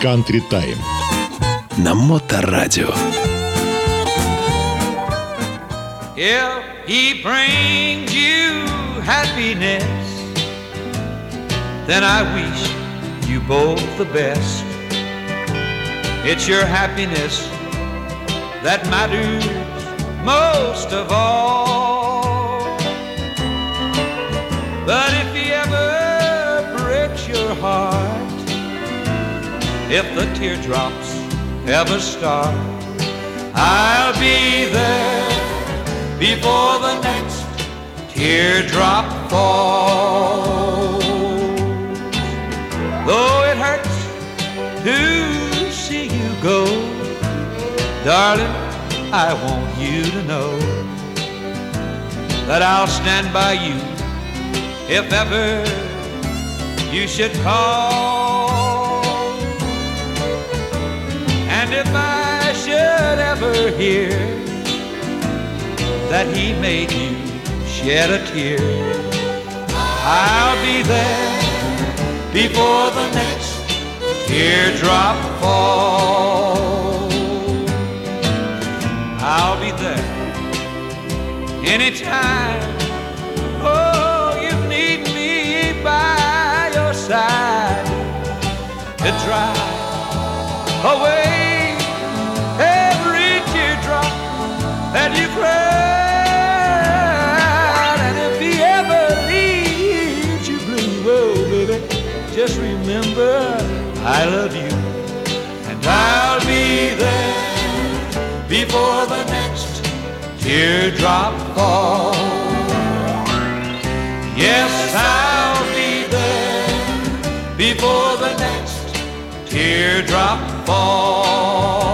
Country Time. На Моторадио. If he brings you happiness, then I wish you both the best. It's your happiness that matters most of all. But if the teardrops ever start, I'll be there before the next teardrop falls. Though it hurts to see you go, darling, I want you to know that I'll stand by you if ever you should call. And if I should ever hear that he made you shed a tear, I'll be there before the next teardrop falls. I'll be there anytime. Oh, you need me by your side to away you cried. And if he ever leaves you blue, baby, just remember I love you, and I'll be there before the next teardrop falls. Yes, I'll be there before the next teardrop falls.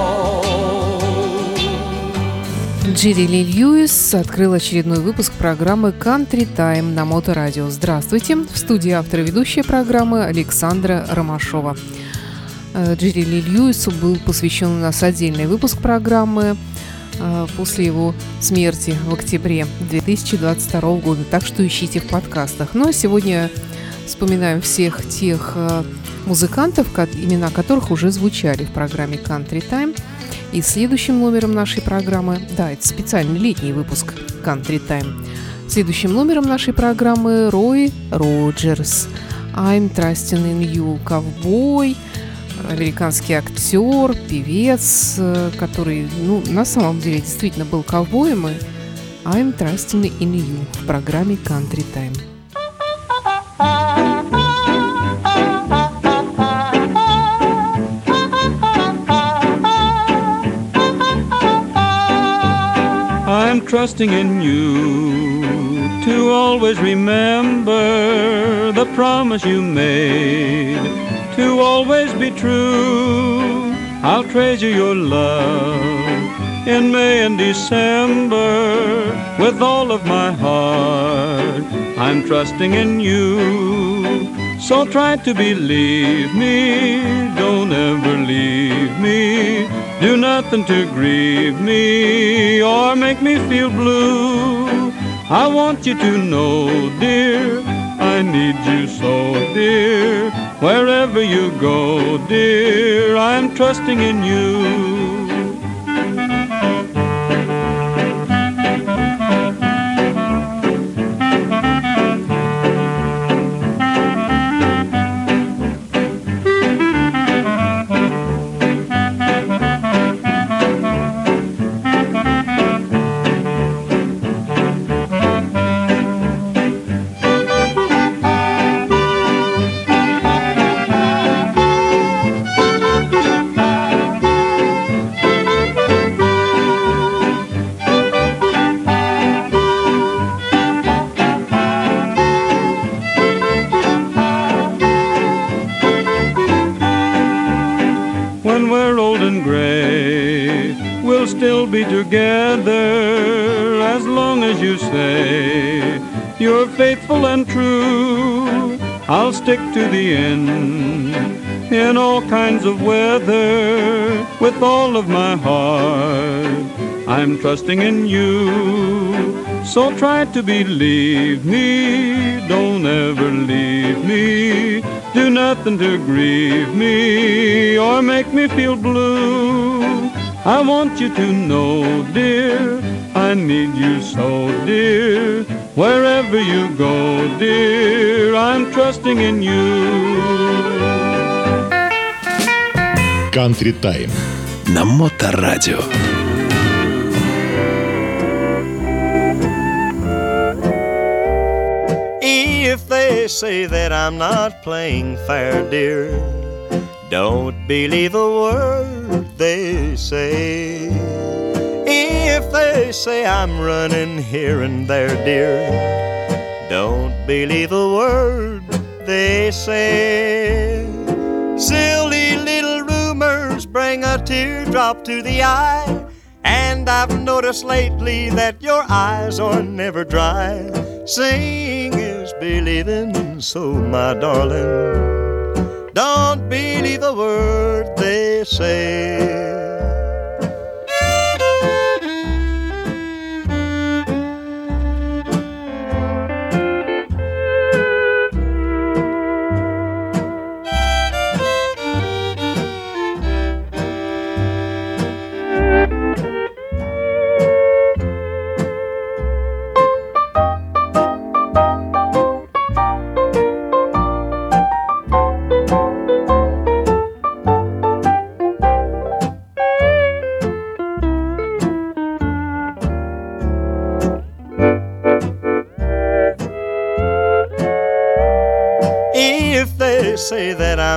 Джерри Ли Льюис открыл очередной выпуск программы Country Time на Моторадио. Здравствуйте! В студии автор и ведущая программы Александра Ромашова. Э, Джерри Ли Льюису был посвящен у нас отдельный выпуск программы э, после его смерти в октябре 2022 года. Так что ищите в подкастах. Ну а сегодня вспоминаем всех тех э, музыкантов, имена которых уже звучали в программе Country Time. И следующим номером нашей программы, да, это специальный летний выпуск Country Time. Следующим номером нашей программы Рой Роджерс. I'm Trusting in You, ковбой, американский актер, певец, который, ну, на самом деле действительно был ковбоем. И I'm Trusting in You в программе Country Time. Trusting in you to always remember the promise you made, to always be true. I'll treasure your love in May and December with all of my heart. I'm trusting in you. So try to believe me, Do nothing to grieve me or make me feel blue. I want you to know, dear, I need you so, dear. Wherever you go, dear, I'm trusting in you. You're faithful and true. I'll stick to the end in all kinds of weather with all of my heart. I'm trusting in you. So try to believe me, don't ever leave me. do nothing to grieve me or make me feel blue. I want you to know, dear, I need you so, dear. Wherever you go, dear, I'm trusting in you. Country Time на Моторадио. If they say that I'm not playing fair, dear, don't believe a word they say. If they say I'm running here and there, dear, don't believe a word they say. Silly little rumors bring a teardrop to the eye. And I've noticed lately that your eyes are never dry. Seeing is believing, so my darling, don't believe a word they say.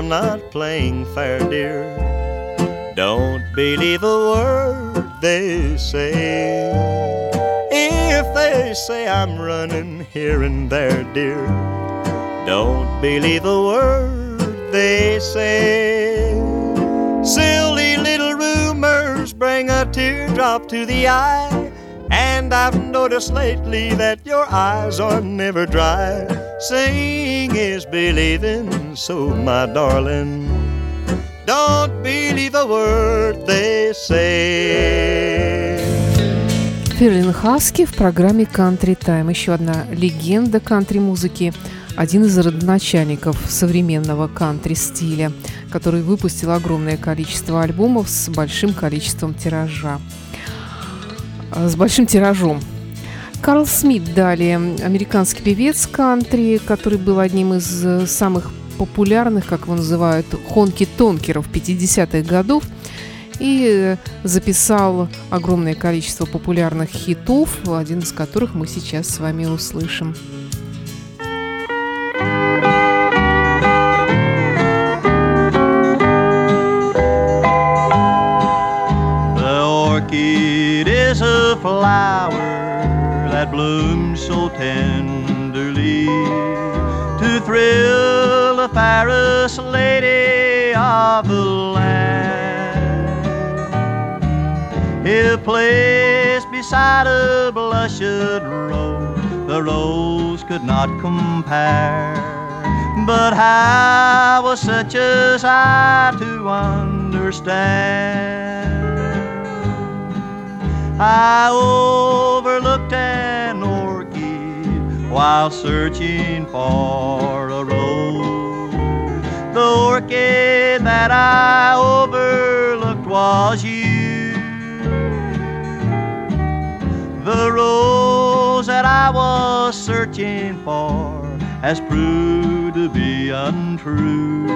Not playing fair, dear. Don't believe a word they say. If they say I'm running here and there, dear, don't believe a word they say. Silly little rumors bring a teardrop to the eye. And I've noticed lately that your eyes are never dry. Seeing is believing, so my darling, don't believe a word they say. Ферлин Хаски в программе Country Time. Еще одна легенда кантри-музыки, один из родоначальников современного кантри-стиля, который выпустил огромное количество альбомов с большим количеством тиража. С большим тиражом. Карл Смит далее, американский певец кантри, который был одним из э, самых популярных, как его называют, хонки-тонкеров 50-х годов и э, записал огромное количество популярных хитов, один из которых мы сейчас с вами услышим. The orchid is a flower blooms so tenderly to thrill the fairest lady of the land. If placed beside a blushed rose, the rose could not compare. But how was such as I to understand? I overlooked while searching for a rose. The orchid that I overlooked was you. The rose that I was searching for has proved to be untrue.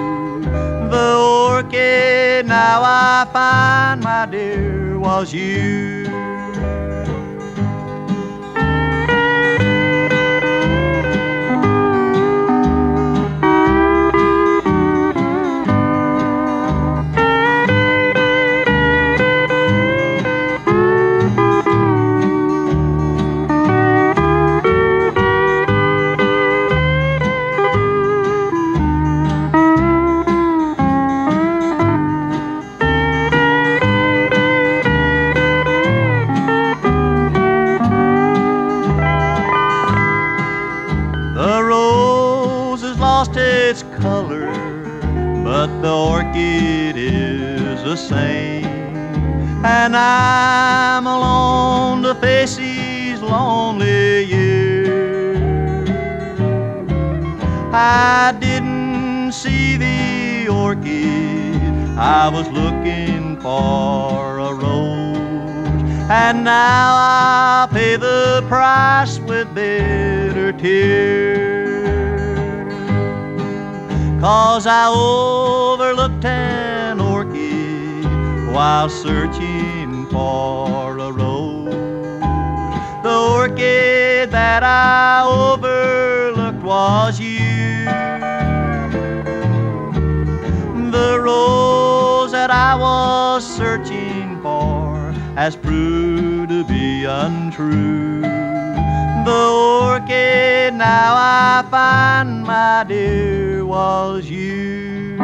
The orchid now I find, my dear, was you. Tears. Cause I overlooked an orchid while searching for a rose. The orchid that I overlooked was you. The rose that I was searching for has proved to be untrue. The orchid now I find, my dear, was you.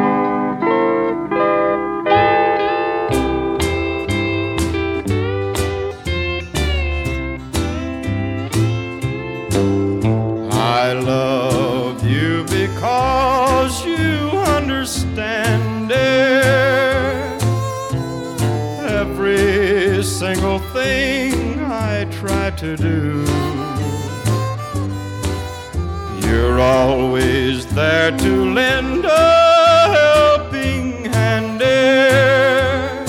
I love you because you understand it. Every single thing I try to do. You're always there to lend a helping hand. dear.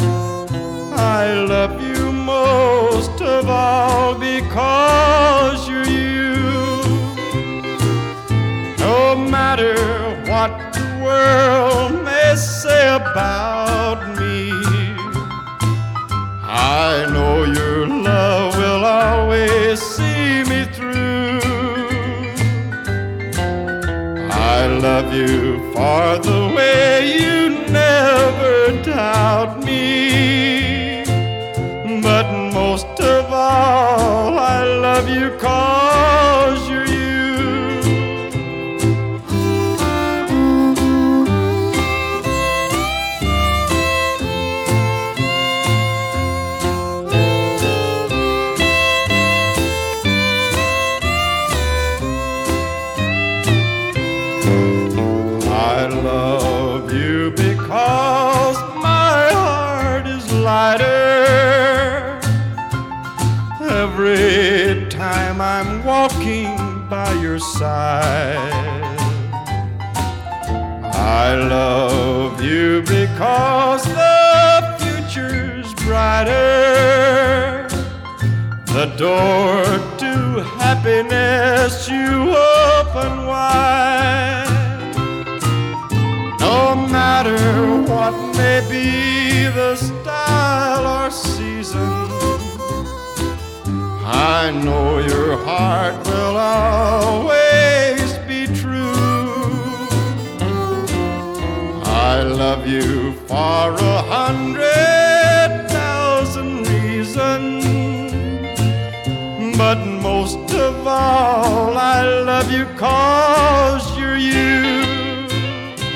I love you most of all because you're you. No matter what the world love you for the way you never doubt me. I love you because the future's brighter. The door to happiness you open wide. No matter what may be the style or season, I know your heart will always I love you cause you're you.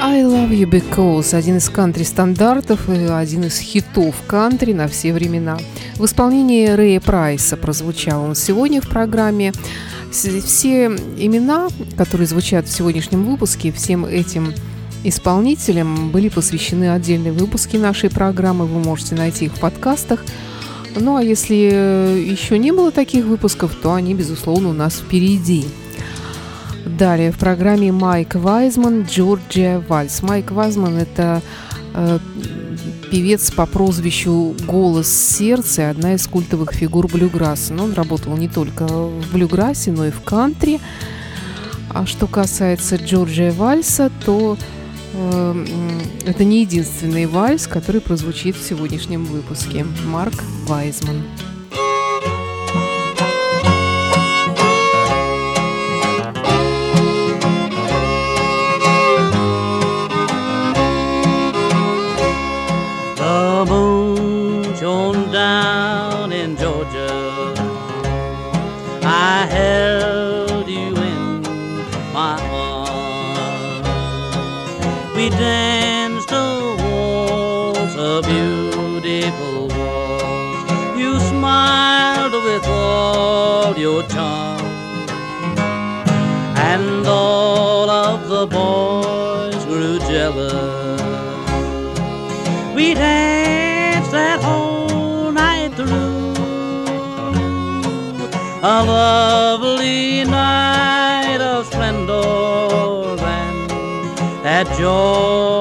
I Love You Because – один из кантри-стандартов и один из хитов кантри на все времена. В исполнении Рэя Прайса прозвучал он сегодня в программе. Все имена, которые звучат в сегодняшнем выпуске, всем этим исполнителям были посвящены отдельные выпуски нашей программы. Вы можете найти их в подкастах. Ну а если еще не было таких выпусков, то они, безусловно, у нас впереди. Далее в программе Майк Вайзман «Джорджия Вальс». Майк Вайзман – это э, певец по прозвищу «Голос сердца» одна из культовых фигур блюграсса. Но он работал не только в блюграссе, но и в кантри. А что касается Джорджия Вальса, то э, это не единственный вальс, который прозвучит в сегодняшнем выпуске. Марк Вайзман. A lovely night of splendor, and that Georgia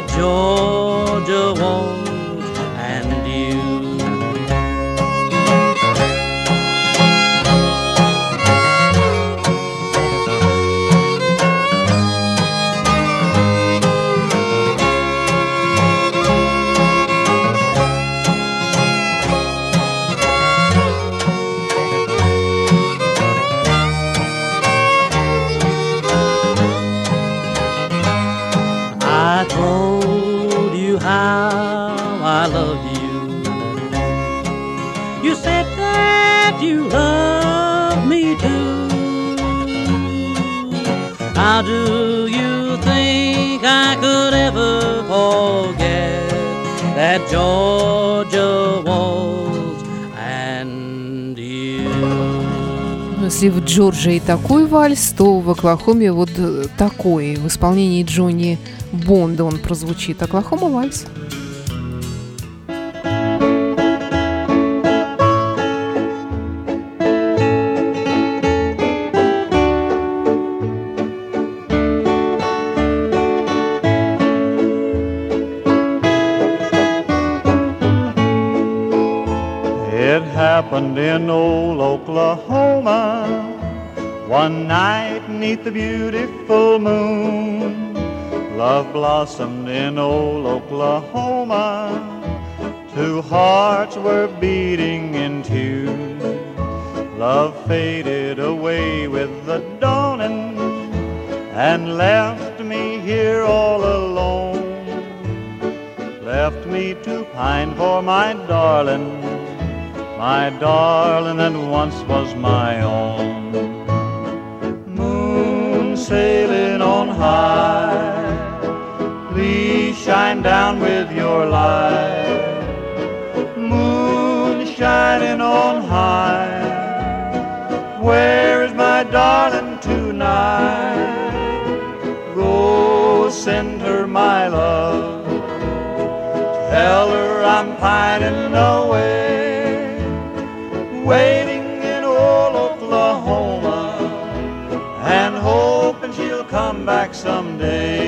that Georgia waltz that you love me too. How do you think I could ever forget that Georgia was and you? Если в Джорджии такой вальс, то в Оклахоме вот э, такой. В исполнении Джонни Бонда он прозвучит. Оклахома вальс. Blossomed in old Oklahoma. Two hearts were beating in tune. Love faded away with the dawning and left me here all alone. Left me to pine for my darling my darling that once was my own. Moon sailing on high, shine down with your light. Moon shining on high, where is my darling tonight? Go send her my love, tell her I'm pining away waiting in old Oklahoma and hoping she'll come back someday.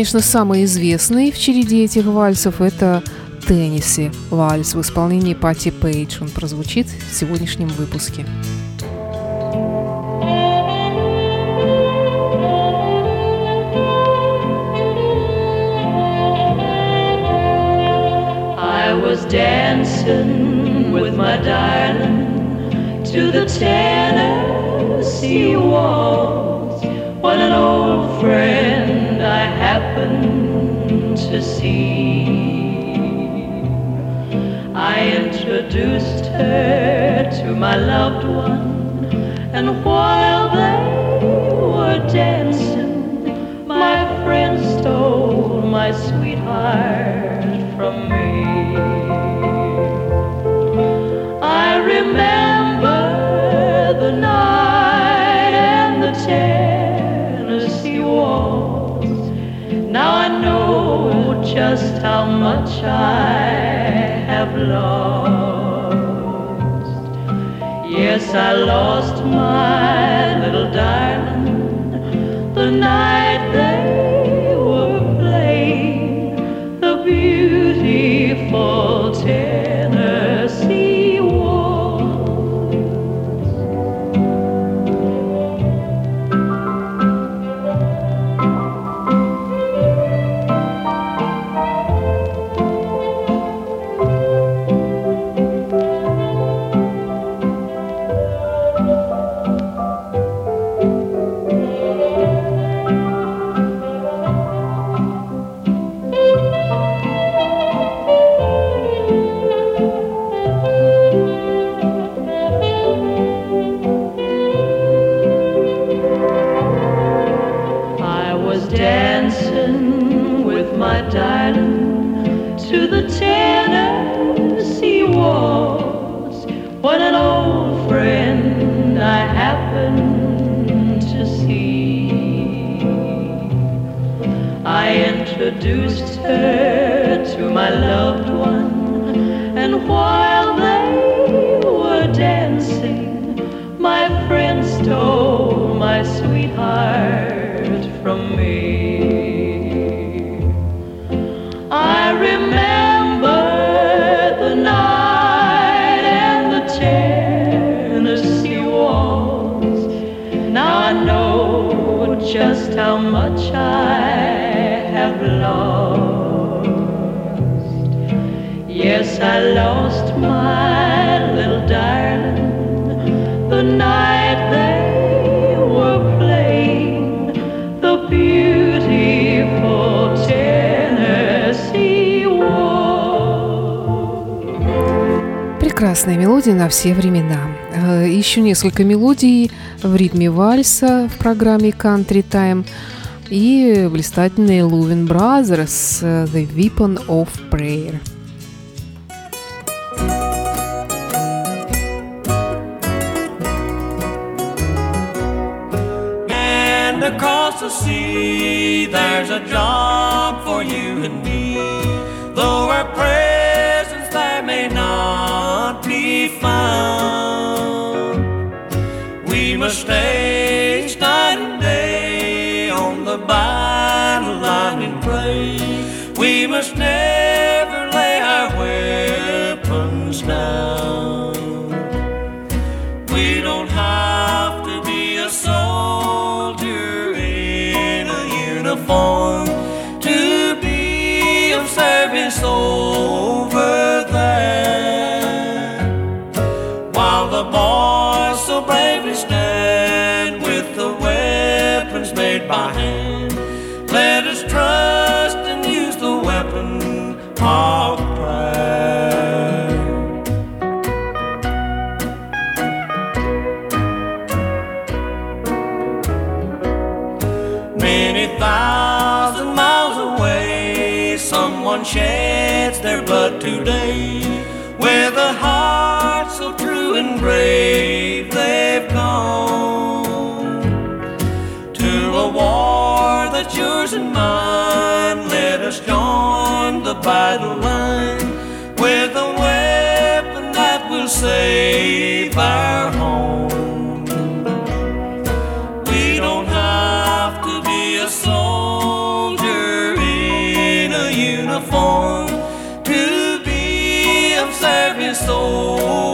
Конечно, самый известный в череде этих вальсов – это «Тенниси» вальс в исполнении Пати Пейдж. Он прозвучит в сегодняшнем выпуске. Dancing with my darling to the Tennessee waltz when an old friend I happened to see. I introduced her to my loved one, and while they were dancing, my friend stole my sweetheart from me. Much I have lost. Yes, I lost my little darling the night they were playing the beautiful much I have lost. Yes, I lost my little darling the night they were playing the beautiful Tennessee waltz. Прекрасная мелодия на все времена. Э, Еще несколько мелодий в ритме вальса в программе Country Time и блистательные Лувин Brothers э, The Weapon of Prayer. And across the sea, there's a job for you and me. Though our presence there may not be found, we must stay We don't have to be a soldier in a uniform blood today. With a heart so true and brave, they've gone to a war that's yours and mine. Let us join the battle line be of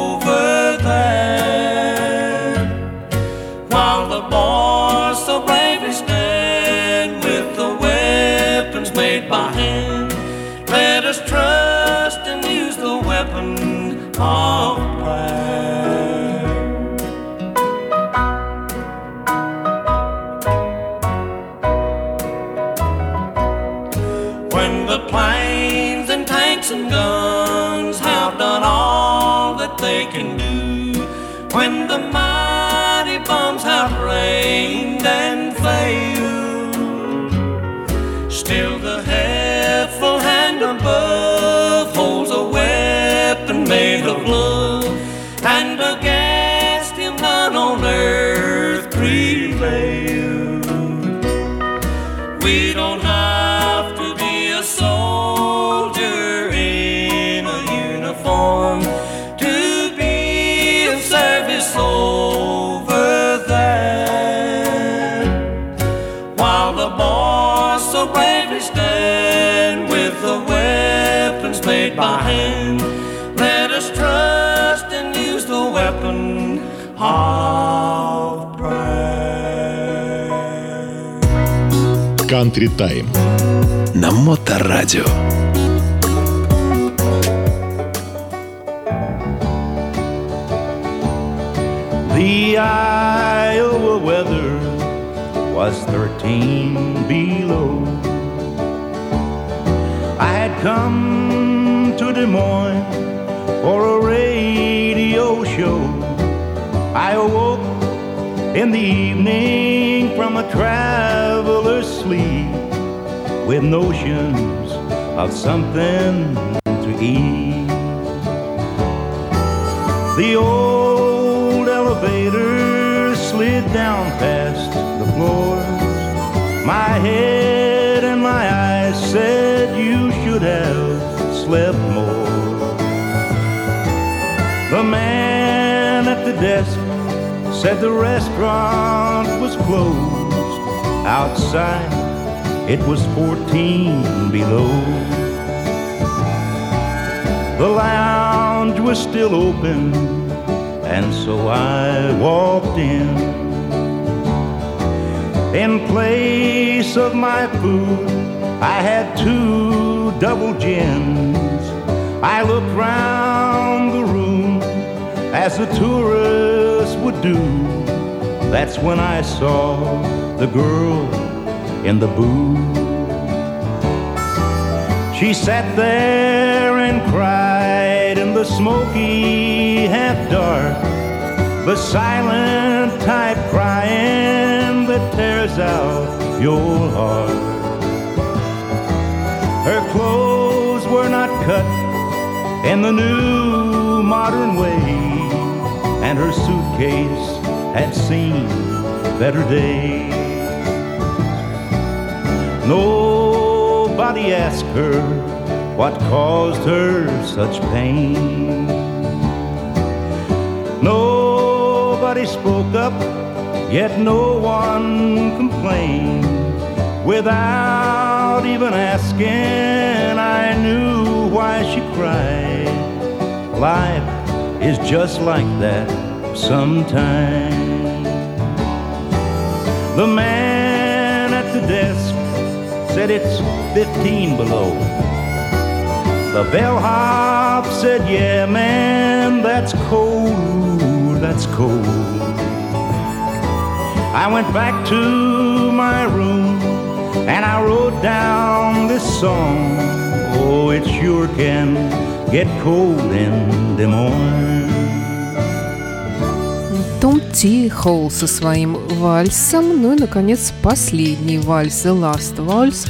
so bravely stand with the weapons made by hand, let us trust and use the weapon of prayer. Country Time на Моторадио. The Iowa weather was 13 below. I had come to Des Moines for a radio show. I awoke in the evening from a traveler's sleep with notions of something to eat. The old said the restaurant was closed. Outside, it was 14 below. The lounge was still open, and so I walked in. In place of my food, I had two double gins. I looked round the as the tourists would do. That's when I saw the girl in the booth. She sat there and cried in the smoky half dark, the silent type crying that tears out your heart. Her clothes were not cut in the new modern way, and her suitcase had seen better days. Nobody asked her what caused her such pain. Nobody spoke up, yet no one complained. Without even asking, I knew why she cried. Life is just like that sometimes. The man at the desk said it's 15 below. The bellhop said, Yeah, man, that's cold, that's cold. I went back to my room and I wrote down this song. Oh, it sure can get cold in Des Moines. Том Ти Холл со своим вальсом. Ну и, наконец, последний вальс, The Last Waltz,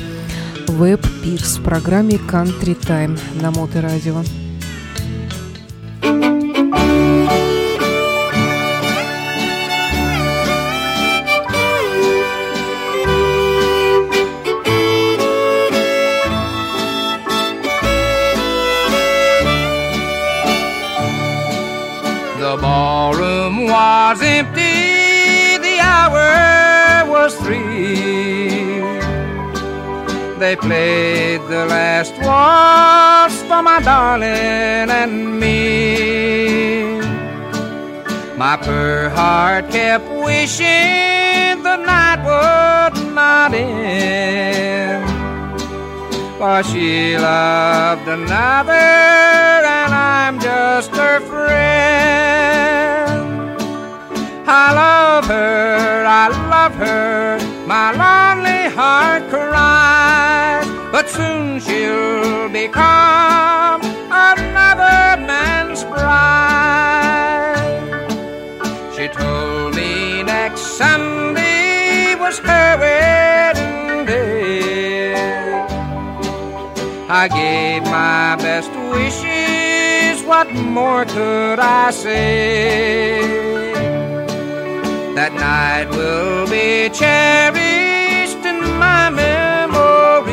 Веб Пирс в программе Country Time на Моторадио. The played the last waltz for my darling and me. My poor heart kept wishing the night would not end. For she loved another, and I'm just her friend. I love her, I love her, my lonely heart cries, but soon she'll become another man's bride. She told me next Sunday was her wedding day. I gave my best wishes, what more could I say? That night will be cherished in my memory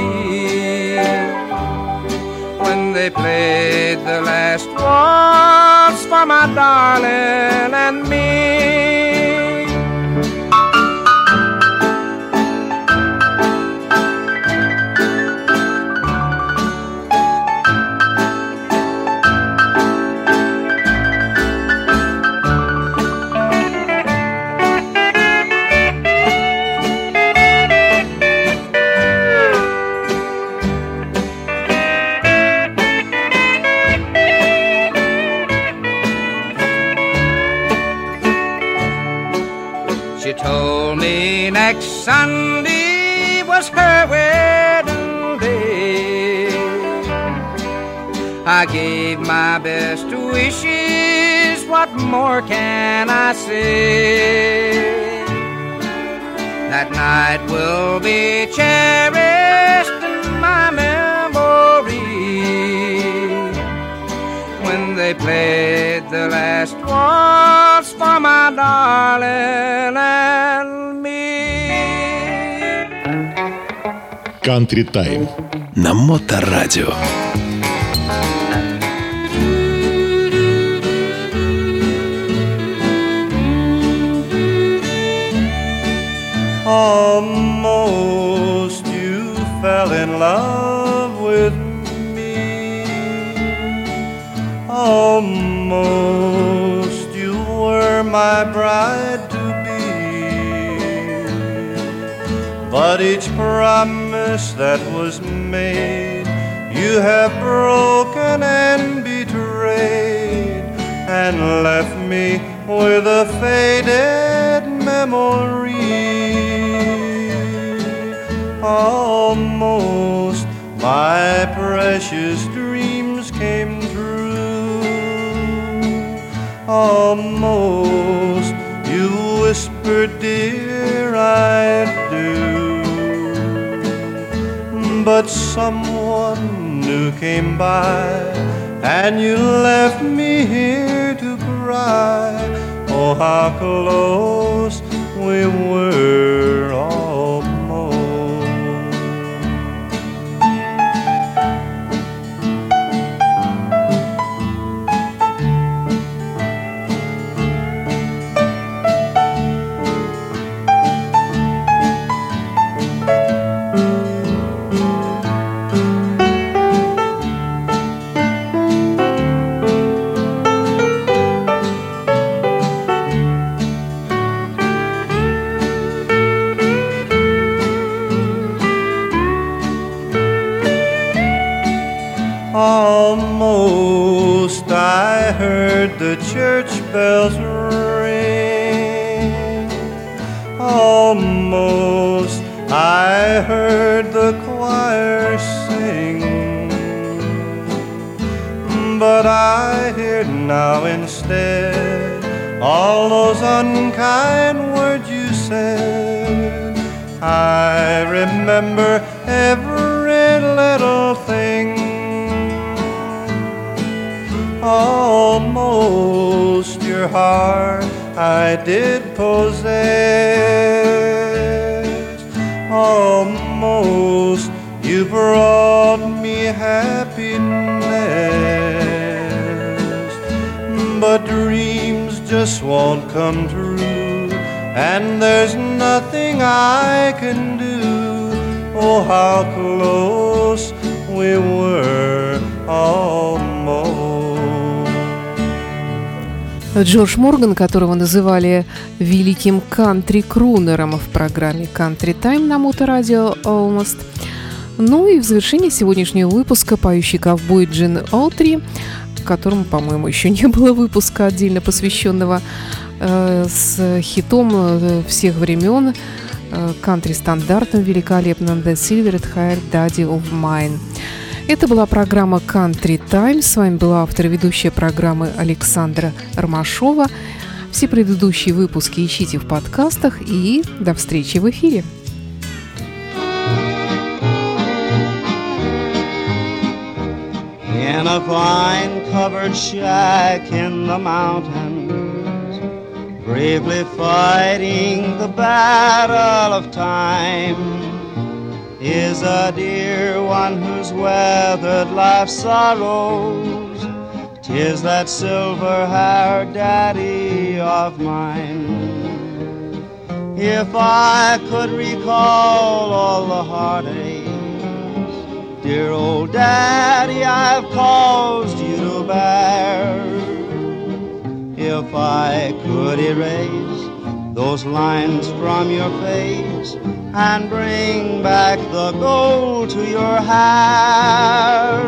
when they played the last waltz for my darling and me. best wishes, what more can I say? That night will be cherished in my memory when they played the last waltz for my darling and Country Time на Моторадио. Almost you fell in love with me. Almost you were my bride to be. But each promise that was made you have broken and betrayed and left me with a faded memory. Almost my precious dreams came true. Almost you whispered, Dear, I do but someone new came by, and you left me here to cry. Oh, how close we were bells ring. Almost I heard the choir sing. But I hear now instead all those unkind words you said. I remember every little thing almost heart I did possess. Almost you brought me happiness. But dreams just won't come true, and there's nothing I can do. Oh, how close we were almost. Джордж Морган, которого называли великим кантри-крунером в программе «Country Time» на Моторадио Almost. Ну и в завершении сегодняшнего выпуска поющий ковбой Джин Олтри, которому, по-моему, еще не было выпуска отдельно посвященного э, с хитом э, всех времен, э, кантри-стандартом великолепным «The Silvered Hair Daddy of Mine». Это была программа Country Time. С вами была автор и ведущая программы Александра Ромашова. Все предыдущие выпуски ищите в подкастах и до встречи в эфире. in a vine covered shack in the mountains, bravely fighting the battle of time, is a dear one who's weathered life's sorrows. Tis that silver haired daddy of mine. If I could recall all the heartaches, dear old daddy, I've caused you to bear. If I could erase those lines from your face and bring back the gold to your hair,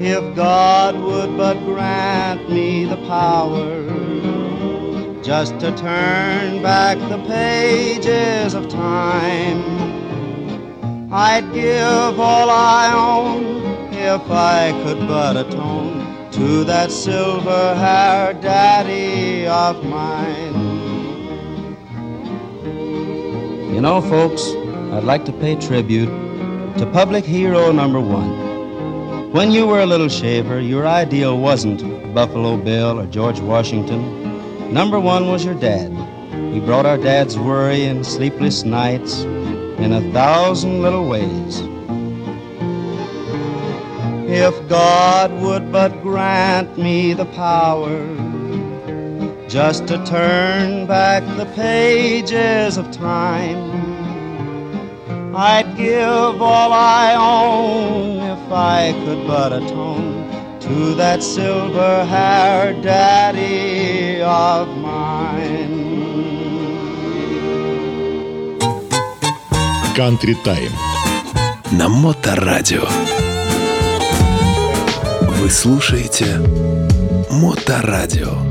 if God would but grant me the power just to turn back the pages of time. I'd give all I own if I could but atone to that silver haired daddy of mine. You know, folks, I'd like to pay tribute to public hero number one. When you were a little shaver, your ideal wasn't Buffalo Bill or George Washington Number one was your dad. He brought our dad's worry and sleepless nights in a thousand little ways. If God would but grant me the power just to turn back the pages of time, I'd give all I own if I could but atone to that silver haired daddy of mine. Country Time на Моторадио. Вы слушаете Моторадио.